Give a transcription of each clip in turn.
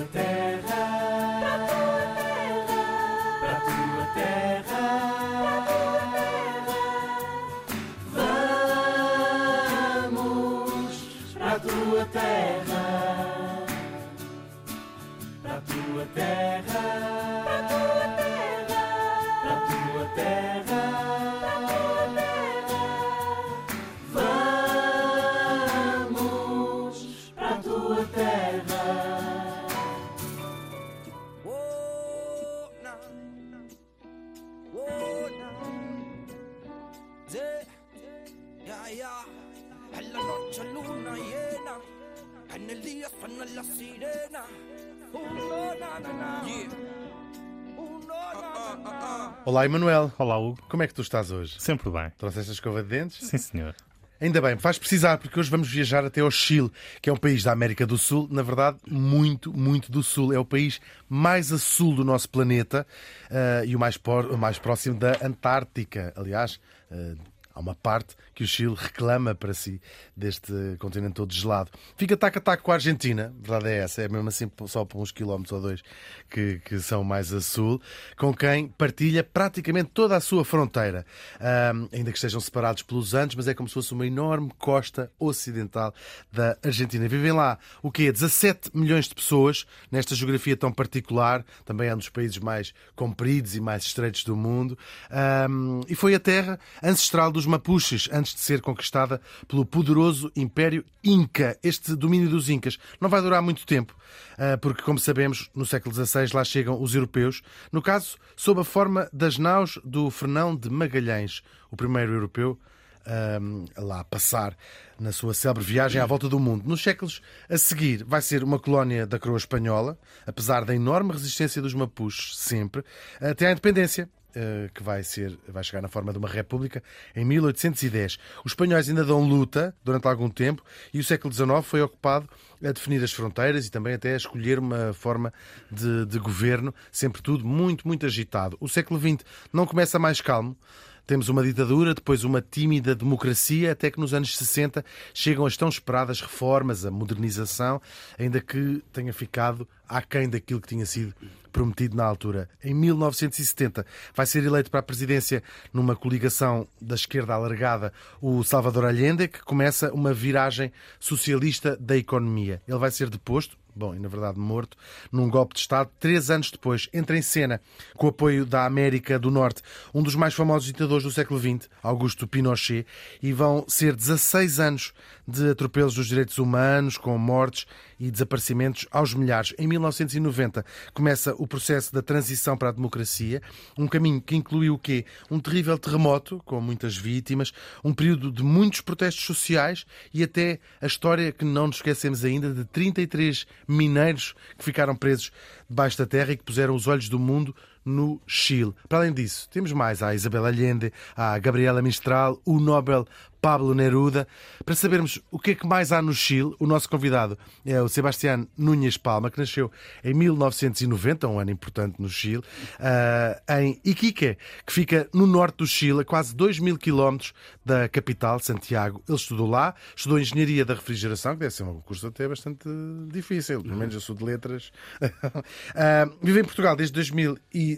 tua terra, Olá, Emanuel. Olá, Hugo. Como é que tu estás hoje? Sempre bem. Trouxeste a escova de dentes? Sim, senhor. Ainda bem, vais precisar, porque hoje vamos viajar até ao Chile, que é um país da América do Sul, na verdade, muito, muito do Sul. É o país mais a sul do nosso planeta eh, e o mais, por- o mais próximo da Antártica. Aliás, eh, há uma parte que o Chile reclama para si deste continente todo gelado. Fica taco a taco com a Argentina, a verdade é essa, é mesmo assim só por uns quilómetros ou dois que, que são mais a sul, com quem partilha praticamente toda a sua fronteira. Ahm, ainda que estejam separados pelos Andes, mas é como se fosse uma enorme costa ocidental da Argentina. Vivem lá o quê? 17 milhões de pessoas nesta geografia tão particular, também é um dos países mais compridos e mais estreitos do mundo. Ahm, e foi a terra ancestral dos Mapuches, antes de ser conquistada pelo poderoso Império Inca. Este domínio dos Incas não vai durar muito tempo, ah, porque, como sabemos, no século XVI lá chegam os europeus, no caso, sob a forma das naus do Fernão de Magalhães, o primeiro europeu um, lá passar na sua célebre viagem à volta do mundo. Nos séculos a seguir, vai ser uma colónia da coroa espanhola, apesar da enorme resistência dos Mapuches, sempre, até à independência. Eh, Que vai, ser, vai chegar na forma de uma república em 1810. Os espanhóis ainda dão luta durante algum tempo e o século XIX foi ocupado a definir as fronteiras e também até a escolher uma forma de, de governo, sempre tudo muito, muito agitado. O século XX não começa mais calmo. Temos uma ditadura, depois uma tímida democracia, até que nos anos 60 chegam as tão esperadas reformas, a modernização, ainda que tenha ficado aquém daquilo que tinha sido prometido na altura. Em 1970 vai ser eleito para a presidência numa coligação da esquerda alargada o Salvador Allende, que começa uma viragem socialista da economia. Ele vai ser deposto, bom, e na verdade morto, num golpe de Estado. Três anos depois, entra em cena, com o apoio da América do Norte, um dos mais famosos ditadores do século XX, Augusto Pinochet, e vão ser 16 anos de atropelos dos direitos humanos, com mortes e desaparecimentos aos milhares. Em 1990 começa o processo da transição para a democracia, um caminho que incluiu o quê? Um terrível terremoto, com muitas vítimas, um período de muitos protestos sociais e até a história que não nos esquecemos ainda de 33 mineiros que ficaram presos debaixo da terra e que puseram os olhos do mundo no Chile. Para além disso, temos mais a Isabel Allende, a Gabriela Mistral, o Nobel Pablo Neruda. Para sabermos o que é que mais há no Chile, o nosso convidado é o Sebastián Núñez Palma, que nasceu em 1990, um ano importante no Chile, ah, em Iquique, que fica no norte do Chile, a quase 2 mil quilómetros da capital, Santiago. Ele estudou lá, estudou Engenharia da Refrigeração, que deve ser um curso até bastante difícil, pelo menos eu sou de letras. Ah, vive em Portugal desde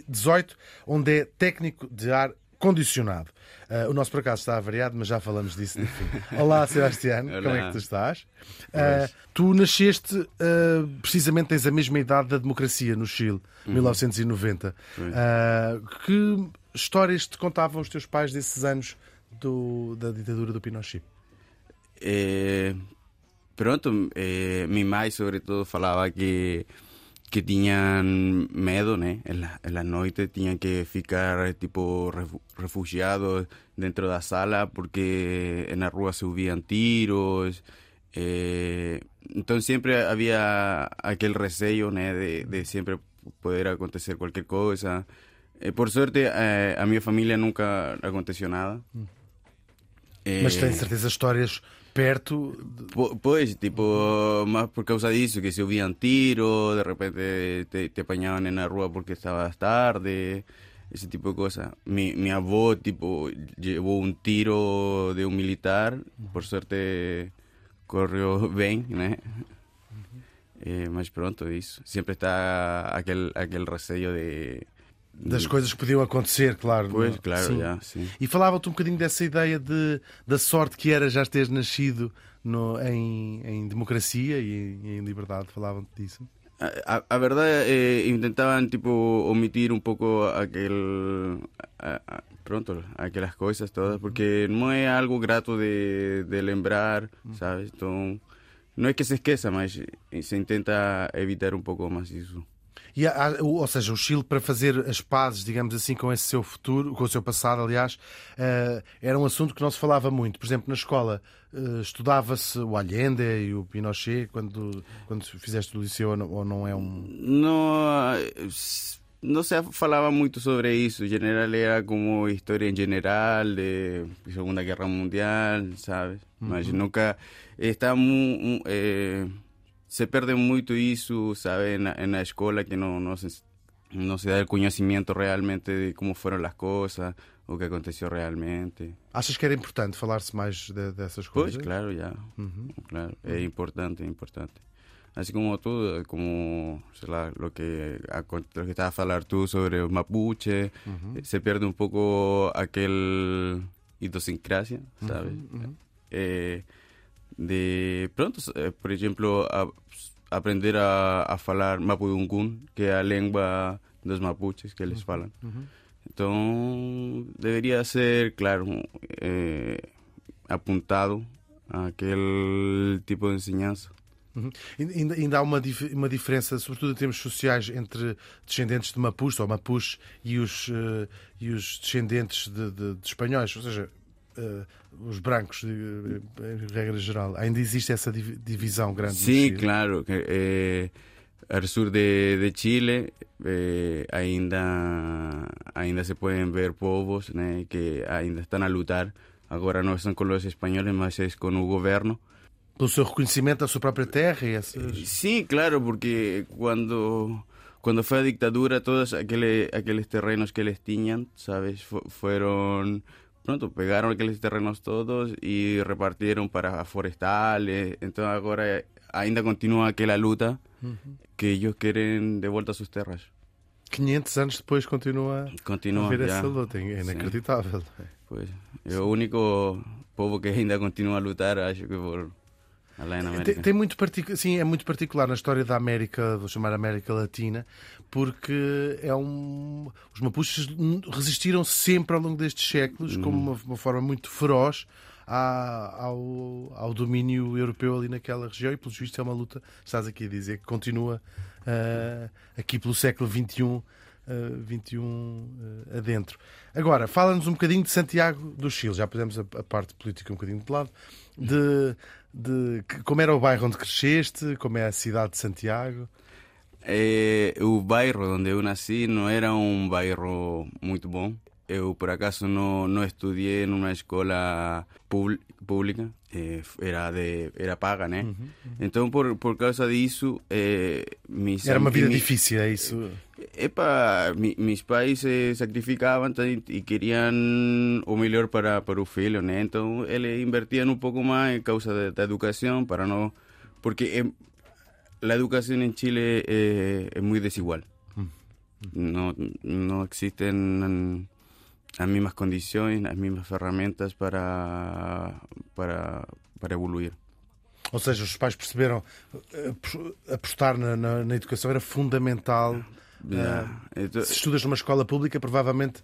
2018, onde é técnico de ar condicionado. Ah, o nosso por acaso está variado, mas já falamos disso no fim. Olá, Sebastiano, como é que tu estás? Ah, tu nasceste, ah, precisamente tens a mesma idade da democracia no Chile, 1990. Ah, que histórias te contavam os teus pais desses anos do- da ditadura do Pinochet? Eh, pronto, eh, mi mãe sobre todo falava que que tinham medo, né? En, la, en las noites tinham que ficar tipo refu- refugiados dentro da sala porque na rua se ouviam tiros. Eh, então sempre havia aquele receio, né? De, de sempre poder acontecer qualquer coisa. Eh, por sorte, eh, a minha família nunca aconteceu nada. Mas Eh, tens certeza histórias perto Pois, tipo, más por causa disso, que se ouviam tiro, de repente te, te apañaban en la rua porque estabas tarde, ese tipo de cosas. Mi, mi avó, tipo, llevó un tiro de un militar, por suerte corrió bien, né? Eh, mas pronto, isso. Sempre está aquele, aquele receio de. Das coisas que podiam acontecer, claro. Pois, não- claro, Sim. já, sim. E falava-te um bocadinho dessa ideia de, da sorte que era já teres nascido no, em, em democracia e em, em liberdade. Falavam-te disso. A, a- a verdad, eh, intentaban tipo omitir un poco aquel, a- a- pronto, aquellas cosas todas, porque no es algo grato de, de lembrar, ¿sabes? Entonces, no es que se esqueça, mas se intenta evitar un poco más eso. E, há- ou seja, o Chile, para fazer as pazes, digamos assim, com esse seu futuro, com o seu passado, aliás, eh, era um assunto que não se falava muito. Por exemplo, na escola eh, estudava-se o Allende e o Pinochet quando, quando fizeste o liceu, ou não, ou não é um. No, eh, no se falaba mucho sobre eso. En general era como historia en general de Segunda Guerra Mundial, ¿sabes? Mas nunca está eh, se pierde mucho eso, ¿sabes? En la, en la escuela que no, no, se, no se da el conocimiento realmente de cómo fueron las cosas o qué aconteció realmente. Achas que era importante falar-se mais de- dessas Pues coisas? claro, ya. Claro, es importante, es importante. Así como eh, como o sea, lo que lo que estabas a hablar tú sobre los mapuche, se pierde un poco aquel idiosincrasia, ¿sabes? Eh, de pronto, eh, por ejemplo, a- aprender a, a falar mapudungun, que es la lengua dos mapuches que les falan. Entonces, debería ser, claro, eh, apuntado a aquele tipo de ensinança. Uhum. Ainda, ainda há uma, dif- uma diferença, sobretudo em termos sociais, entre descendentes de Mapuche ou Mapuche e os, eh, e os descendentes de, de- de espanhóis, ou seja, eh, os brancos, em regra geral. Ainda existe essa divi- divisão grande. Chile. claro. eh, al sur de, de Chile eh, ainda, ainda se pueden ver povos né, que ainda están a lutar. Agora não são com os espanhóis, mas é com o governo. Pelo seu reconhecimento da sua própria terra e essas... Sí, claro, porque cuando, cuando fue a dictadura, todos aquellos, aquellos terrenos que les tiñan, ¿sabes? Fu- fueron, pronto, pegaron aquellos terrenos todos y repartieron para forestales. Entonces ahora ainda continúa aquella luta que ellos quieren de vuelta a sus tierras. 500 anos depois continua a Continúa haver essa luta. É inacreditável. Pues, el único povo que ainda continúa a lutar, acho que por América. Tem, tem muito particu- sim, é muito particular na história da América, vou chamar América Latina, porque é um os mapuches resistiram sempre ao longo destes séculos como uma, uma forma muito feroz ao, ao domínio europeu ali naquela região e pelo visto é uma luta, estás aqui a dizer, que continua ah, aqui pelo século XXI Uh, 21 uh, adentro. Agora, fala-nos um bocadinho de Santiago do Chile. Já pusemos a, a parte política um bocadinho de lado. De, de que- como era o bairro onde cresceste, como é a cidade de Santiago. Eh, o bairro donde eu nasci não era um bairro muito bom. Eu, por acaso, não, não estudei numa escola públi- pública, eh, era, de, era paga, né? Então, por, por causa disso, eh, mis Era uma vida difícil, é isso? Epa, mi- mis pais se sacrificavam tá, e queriam o melhor para, para o filho, né? Então, eles invertiam um pouco mais em causa da, educação, para não... Porque em, a educação em Chile é, é muito desigual. Não, não existem as mesmas condições, as mesmas ferramentas para, para, para evoluir. Ou seja, os pais perceberam eh, apostar na, na- na educação era fundamental. Já. Então- Se estudas numa escola pública, provavelmente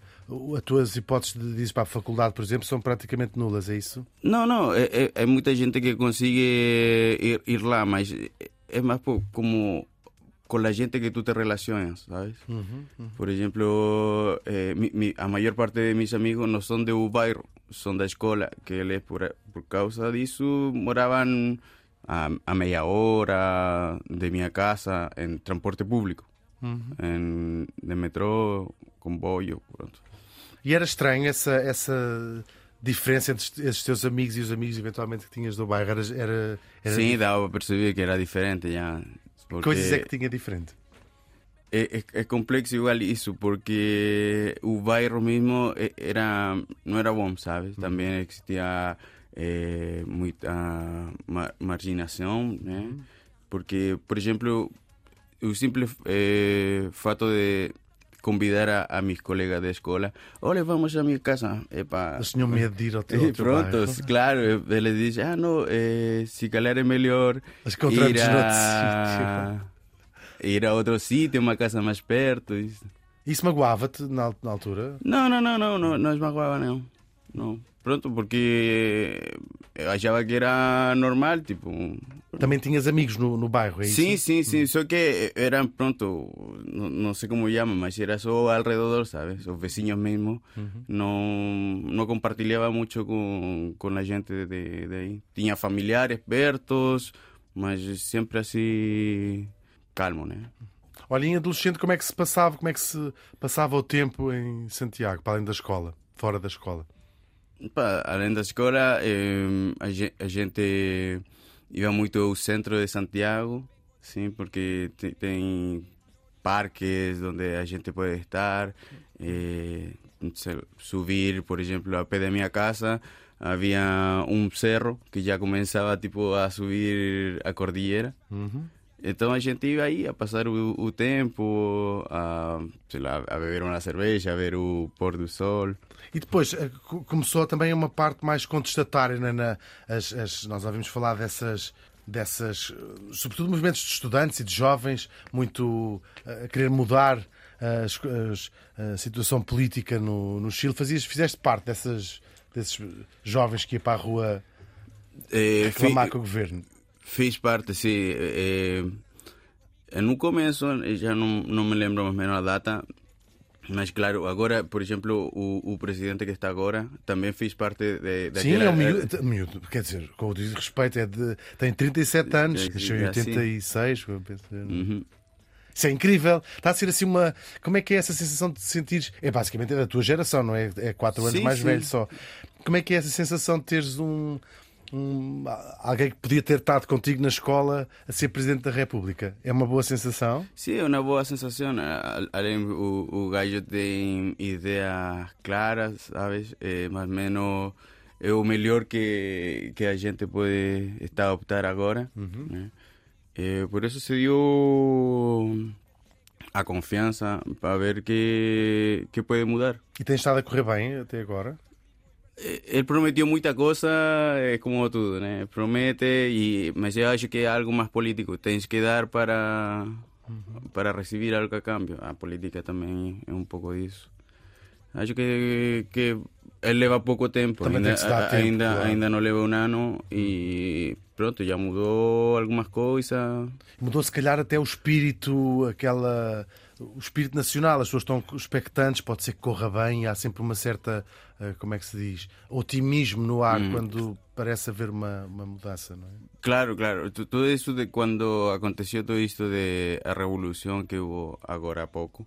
as tuas hipóteses de, ir para a faculdade, por exemplo, são praticamente nulas, é isso? Não, não, é, é, é muita gente que consegue ir, ir lá, mas é mais por, como com a gente que tu te relacionas, ¿sabes? Por exemplo, eh, mi- mi- a maior parte de mis amigos não são do bairro, são da escola, que eles, por, por causa disso, moravam a, a meia hora de minha casa em transporte público, em, de metrô, comboio, pronto. E era estranho essa, essa diferença entre esses teus amigos e os amigos eventualmente que tinhas do bairro. Era, era, era Sim, dava para perceber que era diferente já. Porque- coisas é que tinha diferente. É, é, é complexo igual isso, porque o bairro mesmo era, não era bom, sabes? Também existia eh, muita ma- marginação, né? Porque, por exemplo, o simples eh, fato de convidar a, a mis colegas de escola, olha, vamos a minha casa. Epa, Eles tinham medo de ir ao teu e pronto, claro, eles dizem, ah, não, eh, se calhar é melhor ir a, ir a outro sítio, uma casa mais perto. Isso. Isso magoava-te na, na altura? Não, não, não, não, não, não esmagoava, não. Não. Pronto, porque eu achava que era normal, tipo. Também tinhas amigos no, no bairro, é isso? Sim, sim, sim, só que eran pronto, no, no sé cómo llaman, mas era só alrededor, ¿sabes? Os vecinos mesmo, não, não compartilhava muito com, com a gente de, de aí. Tinha familiares pertos, mas sempre assim, calmo, né? Olha, em adolescente, como é que se passava, como é que se passava o tempo em Santiago, para além da escola, fora da escola? Pá, além da escola, eh, a, ge- a gente ia muito ao centro de Santiago, sim, porque te- tem parques onde a gente pode estar, eh, subir, por exemplo, a pé da minha casa havia um cerro que já começava tipo a subir a cordilheira. Então a gente ia aí a passar o, o tempo, a, sei lá, a beber uma cerveja, a ver o pôr do sol. E depois eh, co- começou também uma parte mais contestatária, né, na, as, as- nós ouvimos falar dessas, dessas, eh, sobretudo movimentos de estudantes e de jovens, muito eh, a querer mudar as- as- a situação política no, no Chile. Fazias, fizeste parte dessas, desses jovens que iam para a rua Eh, fi- reclamar com o governo. Fiz parte, sim. Eh, eh, no começo, já não, não me lembro mais ou menos a data, mas claro, agora, por exemplo, o, o presidente que está agora também fez parte de, Sim, daquela... é um miúdo, miúdo, quer dizer, com o devido respeito, é de, tem 37 anos, É, nasceu em é assim. 86. eu penso. Uhum. Isso é incrível. Está a ser assim uma. Como é que é essa sensação de sentir. É basicamente é da tua geração, não é? É 4 anos Sim, mais sim. velho só. Como é que é essa sensação de teres um. Um- alguém que podia ter estado contigo na escola a ser Presidente da República? É uma boa sensação? Sim, é uma boa sensação. A- Além, o, o gajo tem ideias claras, sabes? Eh, mais ou menos é o melhor que, que a gente pode estar a optar agora. né? Eh, por isso se deu a confiança para ver que, que pode mudar. E tens estado a correr bem até agora? Eh, Ele prometeu muita coisa, é como tudo, né? Promete, e, mas eu acho que é algo mais político. Tens que dar para, para receber algo a cambio. A política também é um pouco disso. Acho que, que ele leva pouco tempo. Também ainda, tem tempo, ainda, claro. ainda não leva um ano e pronto, já mudou algumas coisas. Mudou se calhar até o espírito, aquela. O espírito nacional, as pessoas estão expectantes, pode ser que corra bem, há sempre uma certa, eh, como é que se diz, otimismo no ar quando parece haver uma, uma mudança, não é? Claro, claro. Tu- Todo isso de quando aconteceu todo isto de a revolução que houve agora há pouco,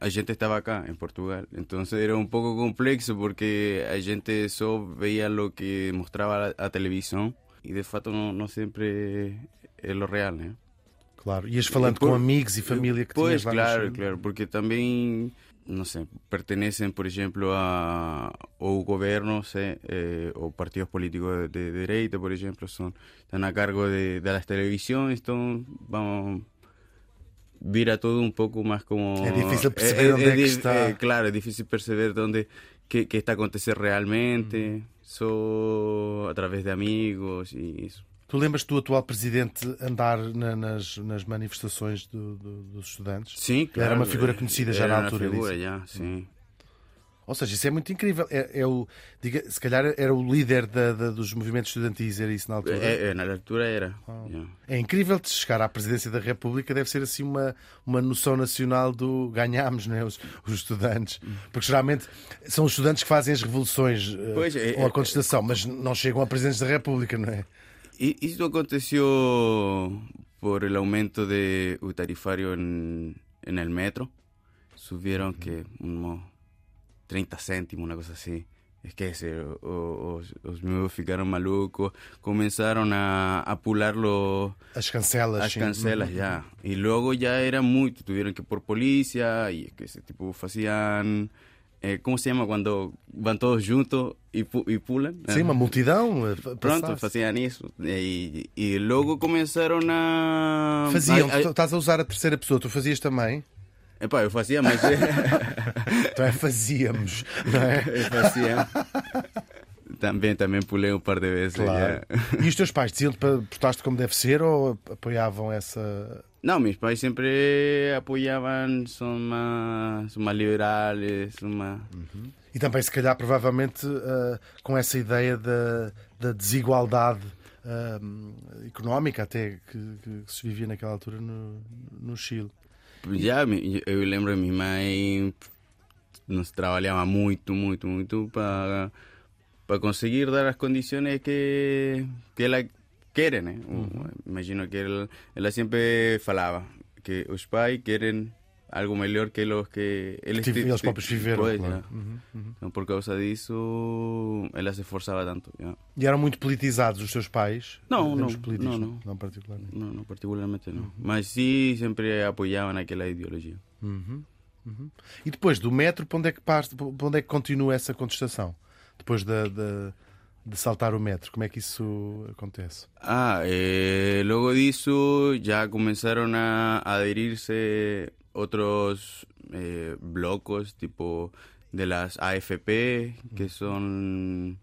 a gente estava cá em Portugal. Então era um pouco complexo porque a gente só veia o que mostrava a, a televisão e de fato não, não sempre é o real, né? Claro. Ias falando por- com amigos e família que pois, tinhas lá claro, claro, porque também, não sei, pertenecem, por exemplo, a, ao governo, sei, eh, ou partidos políticos de, de direita, por exemplo, são, estão a cargo de, das televisões, então vamos vira todo um pouco mais como É difícil perceber onde é que di- está. é, claro, é difícil perceber de onde que, que está a acontecer realmente, Uhum. só através de amigos e isso. Tu lembras do atual presidente andar na- nas, nas manifestações do- do- dos estudantes? Sim, claro. Era uma figura conhecida já Era na uma altura figura, disso. já, sim. Ou seja, isso é muito incrível. É, é o, diga, se calhar era o líder da- da- dos movimentos estudantis, era isso na altura. É, é, na altura era. já. É incrível de chegar à presidência da República, deve ser assim uma, uma noção nacional do ganhámos, não é? Os, os estudantes. Porque geralmente são os estudantes que fazem as revoluções eh, Pois, é, ou a é, contestação, mas não chegam a presidentes da República, não é? Y esto aconteció por el aumento de el tarifario en, en el metro. Subieron que unos 30 céntimos, una cosa así. Es que o- os, os miúdos ficaron malucos, comenzaron a, a pular los, As cancelas. las cancelas ya. Y luego ya era muy, tuvieron que por policía y es que ese tipo hacían eh, ¿cómo se llama cuando van todos juntos y, pu- y pulan? Sim, uma multidão. a fa- Pronto, passar-se. hacían eso. Y, y luego comenzaron a... Faziam, a- a- estás a usar a terceira pessoa, tu fazias também? Epá, eu fazia, mas... Então é fazíamos, não é? eu fazia. Também, também pulei um par de vezes. Claro. E os teus pais diziam-te para portar-te como deve ser ou apoiavam essa. No, mis pais apoyaban, son más, son más liberales, son más... E também, se calhar, provavelmente ah, com essa ideia da, da desigualdade ah, económica até que, que se vivia naquela altura no, no Chile. Já, eu lembro minha mãe nos trabalhava muito, muito, muito para para conseguir dar as condições que que ela quer, né? Imagino que ela, ela sempre falava que os pais querem algo melhor que os que eles, te- eles próprios viveram. Pois, claro. já. Então, por causa disso, ela se esforçava tanto. já. E eram muito politizados os teus pais? Não, não, políticos, não, não. Não, particularmente. No, no, particularmente no. Mas sí, siempre apoyaban aquella ideología. E depois do metro, para onde é que, parte, para onde é que continua essa contestação? Depois da- da- de saltar o metro, como é que isso acontece? Ah, eh, luego de eso ya comenzaron a adherirse otros eh, blocos tipo de las AFP, que son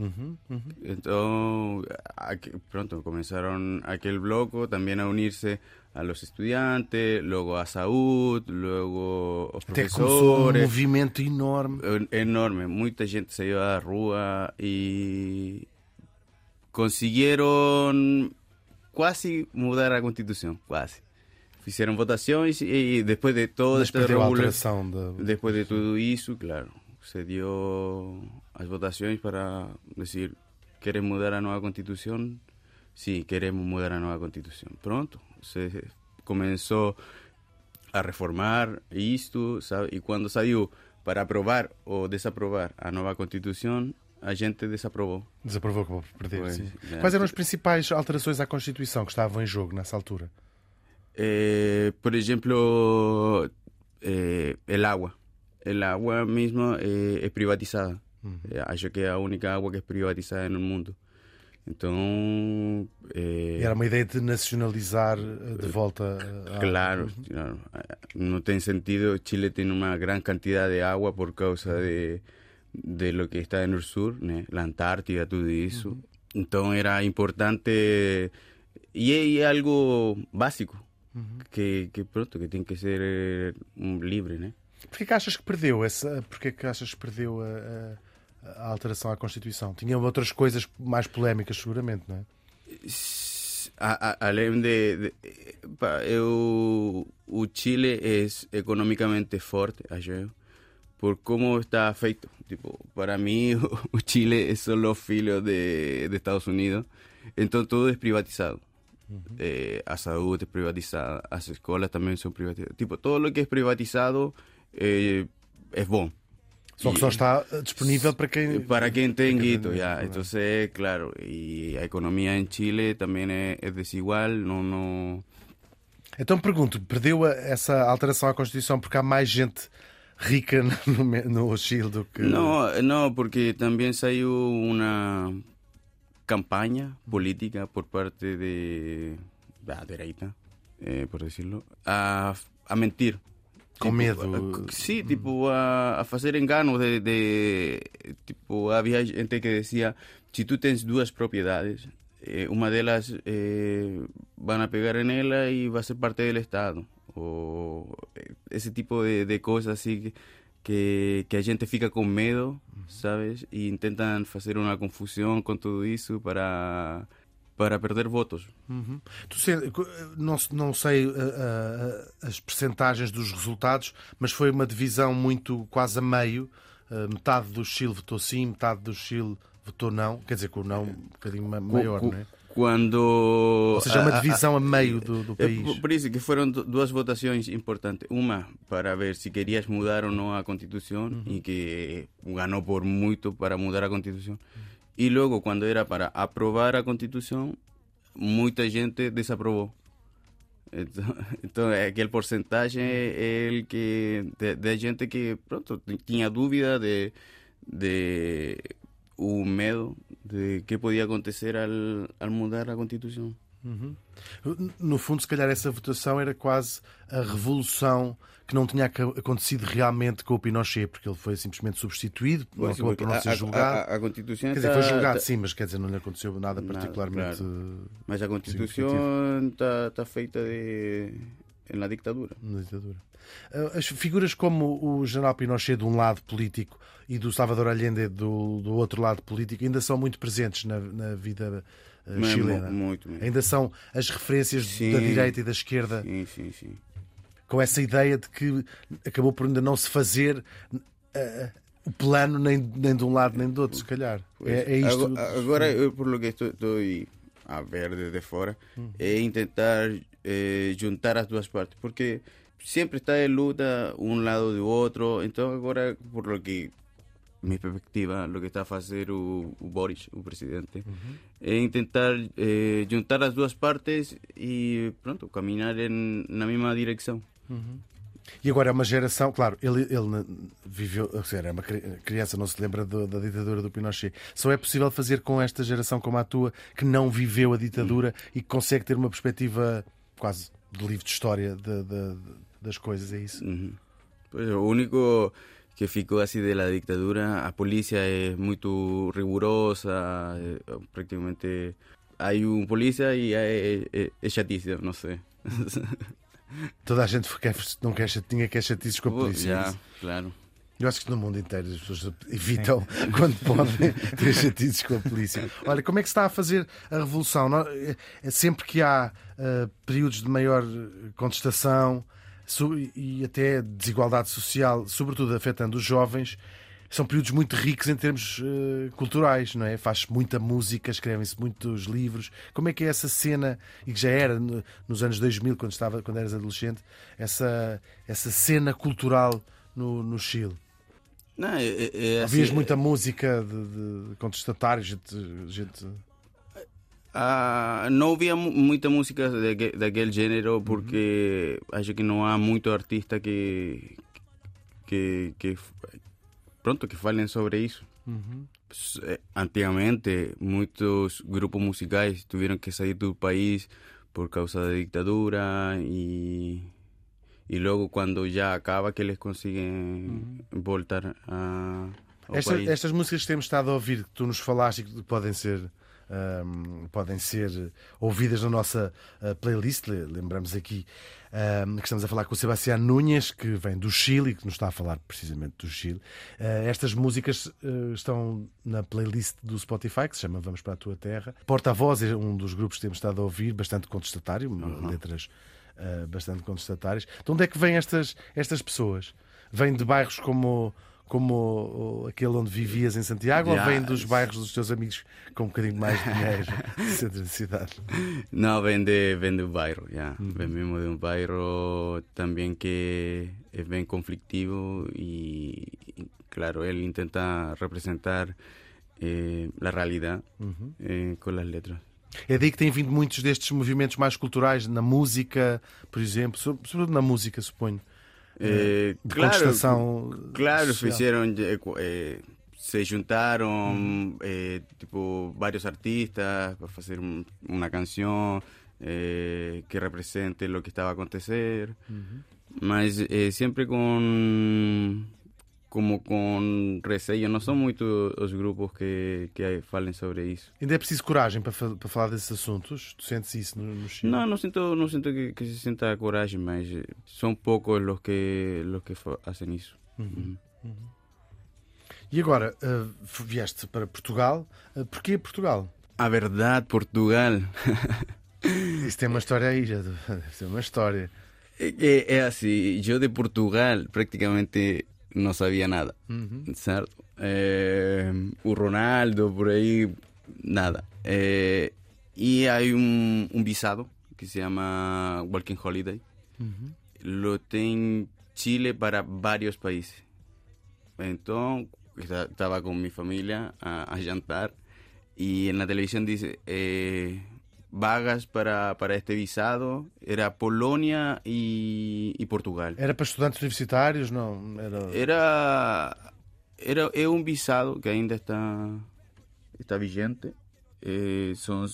las pensiones. Uhum, uhum. Entonces, aqu- pronto comenzaron aquel bloco también a unirse a los estudiantes, luego a salud, luego los começou um profesores. movimento enorme. En- enorme, mucha gente se iba a la rúa y consiguieron casi mudar la constitución, casi. Hicieron votaciones y, y después de todo este a revuelo- alteração da. después de todo eso, claro, se dio las votaciones para decir, ¿querés mudar la nueva constitución? Sí, queremos mudar la nueva constitución. Pronto, se comenzó a reformar esto, sabe? y cuando salió para aprobar o desaprobar a nueva constitución, a gente. Desaprovou que vou perder. Pois, sim. já. Quais eram as principais alterações à Constituição que estavam em jogo nessa altura? Eh, por ejemplo, eh, el agua. El agua misma eh, es privatizada. Eh, acho que es la única agua que es privatizada el mundo. Entonces, eh, Era uma ideia de nacionalizar eh, de volta. a- claro, claro, eh, no tiene sentido. Chile tiene una gran cantidad de agua por causa de, de lo que está en el sur, ¿no? la Antártida, todo eso. Entonces era importante y es algo básico que, que pronto que tiene que ser eh, libre, né? Porquê que achas que perdeu essa? Porquê que achas que perdeu a, a- a alteração à Constituição? Tinha outras coisas mais polémicas, seguramente, não é? A, a, além de, de eu, o Chile é economicamente forte, acho por como está feito. Tipo, para mim, o Chile é só filho de, de Estados Unidos, então tudo é privatizado. Eh, a saúde é privatizada, as escolas também são privatizadas. Tipo, todo o que é privatizado eh, é bom. Só que E- só está disponível para quem. para quem guito, tenga, ya. claro. Y la economía en Chile también es, es desigual, no, no... Então pergunto, perdeu a- essa alteração à Constituição porque há mais gente rica no, no Chile do que. No, no, porque también salió una campaña política por parte de la derecha, eh, por decirlo, a, a mentir. Com Tipo, medo. a- sí, tipo a, a hacer enganos de, de- tipo había gente que decía si tú tienes dos propiedades eh, una de ellas eh, van a pegar en ella y va a ser parte del estado. O eh, ese tipo de, de cosas así que, que, a gente fica con miedo sabes? Y intentan hacer una confusión con todo eso para para perder votos Uhum. Não, não sei uh, uh, as percentagens dos resultados, mas foi uma divisão muito quase a meio. Uh, metade do Chile votou sim, metade do Chile votou não. Quer dizer, com o não um bocadinho ma- maior, não é? Cuando Ou seja, é uma a- a- divisão a meio do, do É país. por, isso que foram du- duas votações importantes. Uma para ver se querias mudar ou não a Constituição e que ganhou por muito para mudar a Constituição. E logo, quando era para aprovar a Constituição, muita gente desaprovou. Então, então aquele porcentagem é el que de, gente que pronto tinha dúvida de de o medo de que podia acontecer al, al mudar a Constituição. No fundo, se calhar essa votação era quase a revolução que não tinha ac- acontecido realmente com o Pinochet, porque ele foi simplesmente substituído, Pois, acabou por não a, ser a- julgado. a- a Constituição Quer dizer, foi julgado, está- sim, mas quer dizer, não lhe aconteceu nada Nada, particularmente Mas a Constituição está, está feita de, na ditadura. na ditadura. Ah, As figuras como o general Pinochet de um lado político e do Salvador Allende do, do outro lado político ainda são muito presentes na, na vida Mas chilena. mu- Muito mesmo. Ainda são as referências Sim. da direita e da esquerda Sim, sim, sim. Com essa ideia de que acabou por ainda não se fazer ah, o plano nem, nem de um lado nem do outro, se calhar. É, é isto. Ago- Agora, eu, por lo que estou, estou a ver desde fora, é tentar eh, juntar as duas partes, porque sempre está em luta um lado do outro. Então, agora, por lo que minha perspectiva, o que está a fazer o, o Boris, o presidente, é tentar eh, juntar as duas partes e pronto, caminhar em, na mesma direção. E agora é uma geração, claro, ele, ele viveu, ou seja, era uma cri- criança, não se lembra do- da ditadura do Pinochet. Só é possível fazer com esta geração como a tua, que não viveu a ditadura e que consegue ter uma perspectiva quase de livro de história de- de- das coisas, é isso? Uhum. Pues o único que ficou assim de la dictadura, a polícia é muito rigurosa, eh, praticamente hay um polícia e é, é, é não sei. Toda a gente quer, não quer, chat- tinha quer chatices com a polícia. é Já, isso? claro. Eu acho que no mundo inteiro as pessoas evitam, quando podem, ter chatices com a polícia. Olha, como é que se está a fazer a revolução? É- é Sempre que há ah, períodos de maior contestação e até desigualdade social, sobretudo afetando os jovens, são períodos muito ricos em termos ah, culturais, não é? Faz-se muita música, escrevem-se muitos livros. Como é que é essa cena, e que já era no- nos anos 2000, quando, estava, quando eras adolescente, essa, essa cena cultural no, no Chile? Não, é, é, é Ouvias assim, muita música de, de contestatários, gente, gente. Ah, não ouvia mu- muita música daque- daquele gênero porque acho que não há muito artista que que, que pronto que falem sobre isso. S- eh, Antigamente muitos grupos musicais tiveram que sair do país por causa da ditadura e e logo quando já acaba que eles conseguem voltar a, ao Esta- país. estas músicas que temos estado a ouvir, que tu nos falaste e que podem ser. Ahm, podem ser ouvidas na nossa ah, playlist. Le- Lembramos aqui ahm, que estamos a falar com o Sebastião Núñez, que vem do Chile, e que nos está a falar precisamente do Chile. Ah, estas músicas ah, estão na playlist do Spotify, que se chama Vamos para a Tua Terra. Porta-Voz é um dos grupos que temos estado a ouvir, bastante contestatário, letras ah, bastante contestatárias. De onde é que vêm estas, estas pessoas? Vêm de bairros como, como aquele onde vivias em Santiago Já, ou vêm dos bairros dos teus amigos com um bocadinho mais de dinheiro centro da cidade? No, vende, vende un bairro, ya. Venimos de un bairro también que es bien conflictivo y, claro, él intenta representar eh, la realidad eh, con las letras. É daí que têm vindo muitos destes movimentos mais culturais, na música, por exemplo, so- sobretudo na música, suponho. Eh, de claro, claro, social. hicieron, eh, eh, se juntaron eh, tipo varios artistas para hacer un- una canción eh, que represente lo que estaba a acontecer, mas eh, siempre con como con receio, não são muito os grupos que, que falem sobre isso. Ainda é preciso coragem para, para falar desses assuntos? Tu sentes isso no, no Chile? No, no siento, no siento que, que se sienta coraje, mas son pocos los que los que fa- hacen eso. Ujú. E agora, f- vieste para Portugal. Ah, porquê Portugal? A verdad, Portugal. Isso tem uma história aí, já deve ter uma história. É, é, é assim, eu de Portugal praticamente não sabia nada, certo? É, o Ronaldo, por aí, nada. É, e há um, um visado que se chama Walking Holiday. Lo tem Chile para vários países. Então, esta- estava com minha família a, a jantar e na televisão diz: eh, vagas para, para este visado era Polônia e, e Portugal. Era para estudantes universitários? Não, era... Era, era é um visado que ainda está está vigente. Eh, são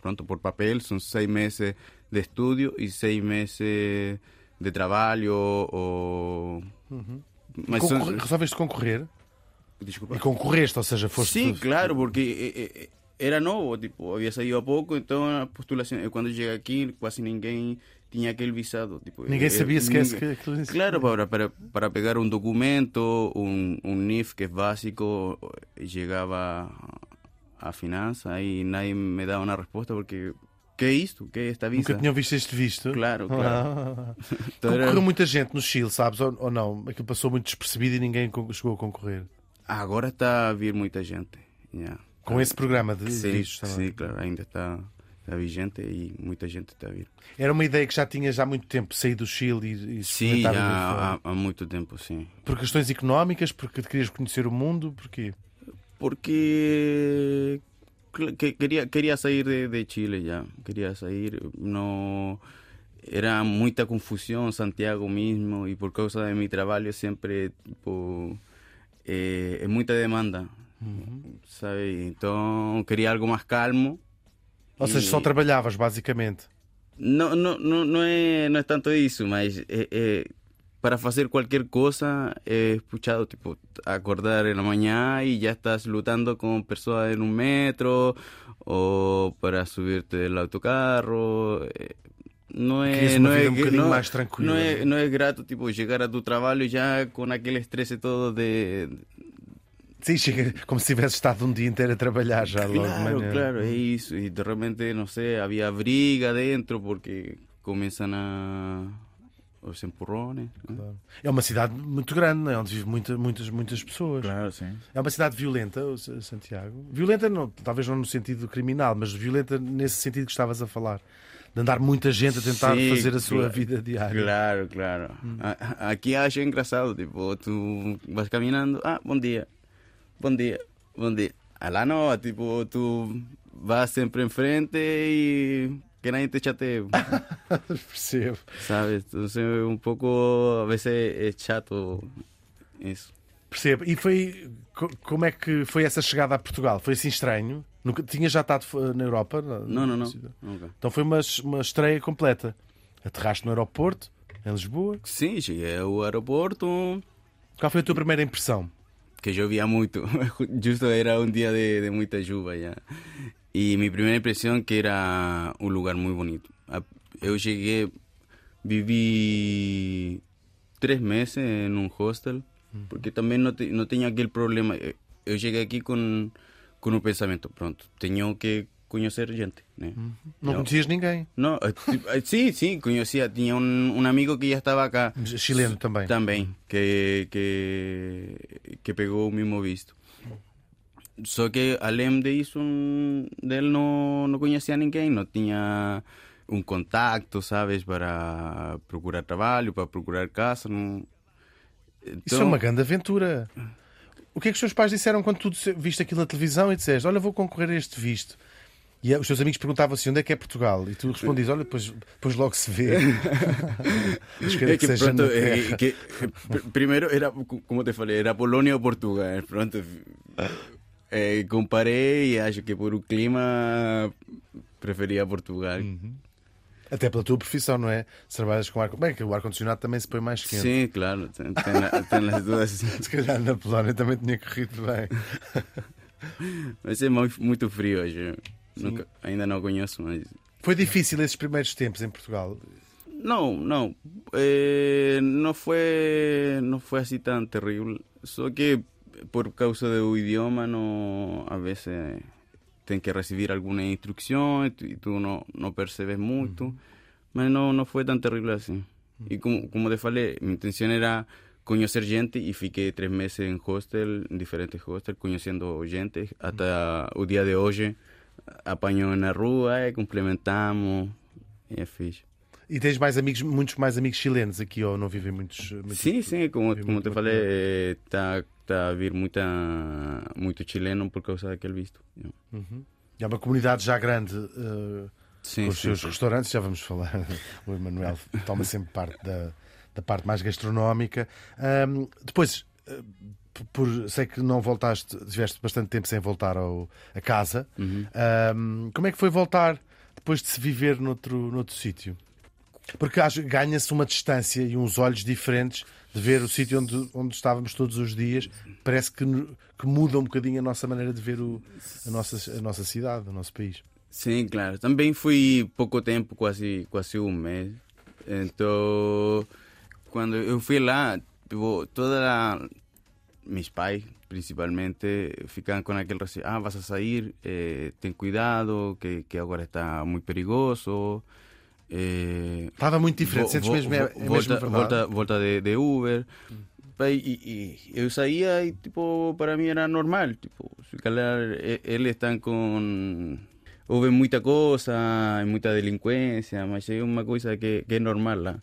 pronto por papel são seis meses de estudio e seis meses de trabalho ou mas são- Concorre... Resolveste concorrer? Desculpa. E concorreste, ou seja, foste. Sí, claro, porque eh, eh, era novo, tipo, había salido a pouco, então a postulação, eh, quando cheguei aqui, quase ninguém tinha aquele visado. Tipo, Ninguém sabia sequer ninguém- que. Claro, para, para, para pegar un documento, un, un NIF que es básico, llegaba a finanza y nadie me daba una respuesta porque, ¿qué es esto? ¿Qué es esta visa? Nunca tinham visto este visto? Claro, claro. Ah. Então era- Concorreu muita gente no Chile, sabes? Ou, ou não? Aquilo passou muito despercebido e ninguém chegou a concorrer. Agora está a vir muita gente. ya. Com esse programa de Sim, também. sim, claro, ainda está, está vigente e muita gente está a vir. Era uma ideia que já tinhas há muito tempo sair do Chile e, e Sim, já fora. há, há muito tempo, sim. Por questões económicas, porque querias conhecer o mundo, porque Porque cl- que quería, quería salir de, de Chile ya, quería salir, no era mucha confusión en Santiago mismo y por causa de mi trabajo siempre tipo, eh, es mucha demanda, ¿sabes? Entonces quería algo más calmo. Ou seja, E- só trabalhavas basicamente. No, no, no, no, es, no es tanto eso, mas eh, eh, para hacer cualquier cosa he escuchado, tipo, acordar la mañana y ya estás lutando con personas en un metro o para subirte autocarro. eh, No es, uma no, vida es, um no, mais tranquila, no es, né? no es grato, tipo, llegar a tu trabajo ya con aquel estrés todo de... Sim, chega como se tivesse estado um dia inteiro a trabalhar já logo de Claro, manhã. claro, es eso. Y de repente, no sé, había briga dentro porque comienzan a... Os empurrones. ¿no? É uma cidade muito grande, não é? onde vivem muita, muitas, muitas pessoas. Claro, sim. É uma cidade violenta, Santiago. Violenta, não, talvez não no sentido criminal, mas violenta nesse sentido que estavas a falar. De andar muita gente a tentar Sim, fazer a sua claro. vida diária. Claro, claro. A- Aquí acho engraçado, tipo, tú vas caminando, ah, bom dia, bom dia, bom dia. Lá no, tipo, tú vas sempre em frente e que nadie te chatee, Percebo. ¿sabes? Entonces, un poco, a veces es chato isso. Percebo. E foi. co- Como é que foi essa chegada a Portugal? Foi assim estranho? Nunca, tinha já estado na Europa? Na- Não, não, não. Nunca. Então foi uma, uma estreia completa. Aterraste no aeroporto, em Lisboa. Sim, cheguei ao aeroporto, Qual foi a tua primeira impressão? Que llovía muito. Justo era un día de, de mucha lluvia ya. Y mi primera impresión que era un lugar muy bonito. Eu llegué, viví tres meses en un hostel, porque también no, te- no tenía aquel problema. Eh, Eu llegué aquí con, con un pensamiento, pronto, tengo que conocer gente. né? Não Eu- conhecias ninguém. No, eh, ti- eh, sí, sí, conocía, tenía un, un amigo que ya estaba acá. Chileno também. Também, que, que, que pegou o mesmo visto. Só que, além disso, hum, dele não, não conhecia ninguém, não tinha um contato, sabes, para procurar trabalho, para procurar casa. Não... Isso é uma grande aventura. O que é que os teus pais disseram quando tu viste aquilo na televisão e disseste: Olha, vou concorrer a este visto? E os teus amigos perguntavam assim: onde é que é Portugal? E tu respondias: Olha, depois, depois logo se vê. Espero É que que pronto, é que, pr- primeiro era, como te falei, era Polônia ou Portugal. Pronto, eh, comparei e acho que por o clima preferia Portugal. Até pela tua profissão, não é? Se trabalhas com ar Bem, que o ar-condicionado também se põe mais quente. Sim, claro, tem, tem, tem as duas. Se calhar na Polónia também tinha corrido bem. Mas é muito, muito frio hoje. Nunca- ainda não conheço, mas. Foi difícil esses primeiros tempos em Portugal. Não, não. Eh, não foi não foi assim tão terrível. Só que por causa do idioma, não, a vezes tem que receber alguma instrução e tu, e tu não, não percebes muito. Mas não, não foi tão terrível assim. E como, como te falei, minha intenção era conhecer gente e fiquei três meses em hostel, em diferentes hostels, conhecendo gente. Até o dia de hoje, apanho na rua, e cumprimentamos. E é fixe. E tens mais amigos, muitos mais amigos chilenos aqui ou não vivem muitos. muitos... Sim, sim, como, como muito te falei, está tá a vir muita, muito chileno por causa daquele visto. Uhum. É uma comunidade já grande uh, Sim, com os sim, seus sim. restaurantes, já vamos falar. O Emanuel toma sempre parte da, da parte mais gastronómica. Ahm, depois, eh, por, sei que não voltaste, tiveste bastante tempo sem voltar ao, a casa. Uhum. Ahm, como é que foi voltar depois de se viver noutro, noutro sítio? Porque acho- ganha-se uma distância e uns olhos diferentes de ver o sítio onde, onde estávamos todos os dias. Parece que, que muda um bocadinho a nossa maneira de ver o- a, nossa, a nossa cidade, o nosso país. Sim, claro. Também fui pouco tempo, quase, quase um mês. Então, quando eu fui lá, tipo, toda a... Mis pais, principalmente, ficavam com aquele receio. Ah, vas a sair, eh, ten cuidado, que, que agora está muito perigoso. Eh, Estava muito diferente, Vo- sentes vo- mesmo, é, vo- é mesmo volta, verdade. volta, volta de, de Uber. Pai, E, e eu saía e, tipo, para mim era normal. Tipo, se calhar e- eles estão com... Houve muita coisa, muita delinquência, mas é uma coisa que, que é normal lá.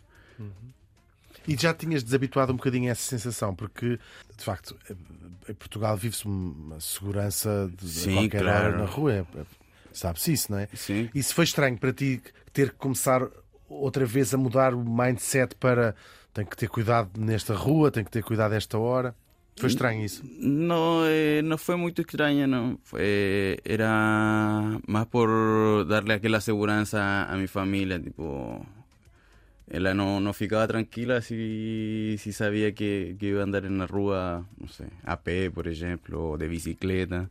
E já tinhas desabituado um bocadinho a essa sensação, porque de facto em Portugal vive-se uma segurança de, Sim, qualquer claro. hora na rua. É- é- Sabe-se isso, não é? Sim. Isso foi estranho para ti ter que começar outra vez a mudar o mindset para tem que ter cuidado nesta rua, tem que ter cuidado esta hora. Foi estranho isso. No, eh, no fue muy extraña, no. Fue, era más por darle aquella seguridad a mi familia, tipo. Ella no, no ficaba tranquila si, si sabía que, que iba a andar en la rúa, no sé, a pé, por ejemplo, o de bicicleta.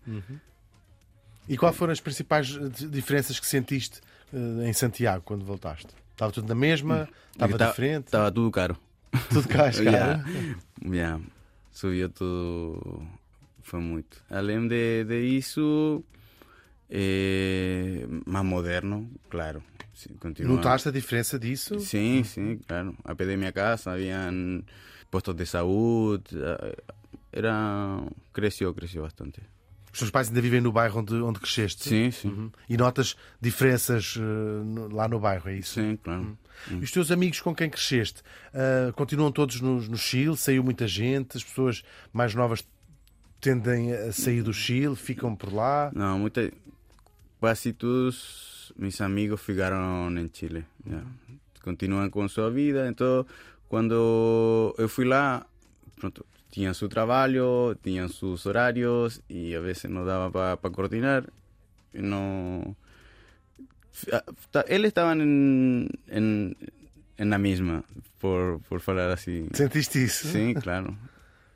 E quais foram as principais di- diferenças que sentiste eh, em Santiago quando voltaste? Estava tudo na mesma? Estava Estaba- diferente? Estaba todo caro. Tudo caro, cara. ya, subió todo, fue mucho. Além de, de eso, eh, más moderno, claro. Sí. Notaste a diferença disso? Sí, sí, claro. A de mi casa habían puestos de salud. eh, Era. Creció, creció bastante. Os teus pais ainda vivem no bairro onde, onde cresceste? Sí, sí. Uhum. E notas diferenças no- lá no bairro, é isso? Sí, claro. E os teus amigos com quem cresceste ah, continuam todos no, no Chile? Saiu muita gente? As pessoas mais novas tendem a sair do Chile? Ficam por lá? No, mucha, casi todos mis amigos ficaron en Chile. ya. Continúan con su vida. Entonces, cuando yo fui lá, pronto, tenían su trabajo, tenían sus horarios y a veces no daba para coordinar. Y No. Ah, ta- Él estaban en, en, en la misma, por, por hablar así. Sentiste isso? Sí, claro.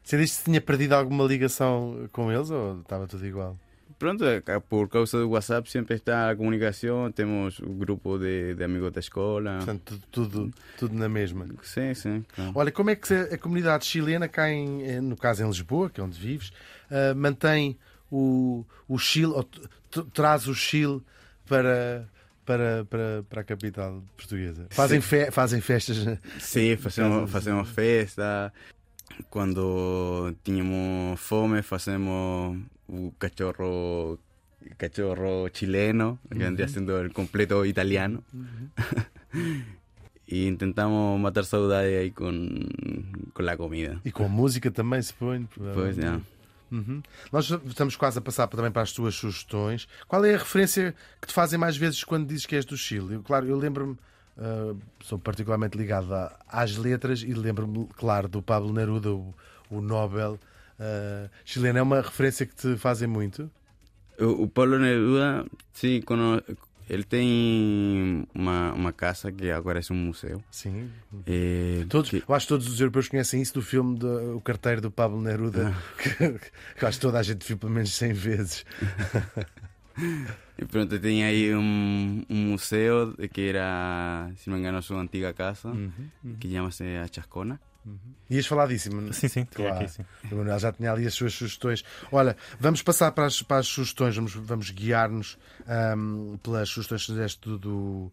Sentiste que tinha perdido alguma ligação com eles ou estava tudo igual? Pronto, por causa do WhatsApp sempre está a comunicação, temos o grupo de, de amigos da escola. Portanto, tudo, tudo, na mesma. Sim, sim. Claro. Olha, como é que a comunidade chilena, cá em, eh, no caso em Lisboa, que é onde vives, ah, mantém o, o Chile, ou traz o Chile para, para, para, para a capital portuguesa? Fazem, fe- fazem festas. Sim, fazemos, fazemos festa. Quando tínhamos fome, fazemos o cachorro cachorro chileno, que vendría siendo el completo italiano. y intentamos matar saudade aí com, com a comida. E com música também se põe. Pois é. Uhum. Nós estamos quase a passar também para as tuas sugestões. Qual é a referência que te fazem mais vezes quando dizes que és do Chile? Eu, claro, eu lembro-me, ah, sou particularmente ligado a- às letras e lembro-me, claro, do Pablo Neruda, o, o Nobel ah, chileno. É uma referência que te fazem muito? O, o Paulo Neruda, sim, cono- ele tem uma, uma casa que agora é um museu. Sim. Eh, Todos, que- eu acho que todos os europeus conhecem isso do filme do, O Carteiro do Pablo Neruda, que, que eu acho que toda a gente viu pelo menos 100 vezes. E pronto, tem aí um, um museu que era, se não me engano, sua antiga casa, que chama-se a Chascona. Ias falar disso, Sim, sim, Claro. aqui, sim. O Manuel já tinha ali as suas sugestões. Olha, vamos passar para as, para as sugestões, vamos, vamos guiar-nos ahm, pelas sugestões que fizeste do, do-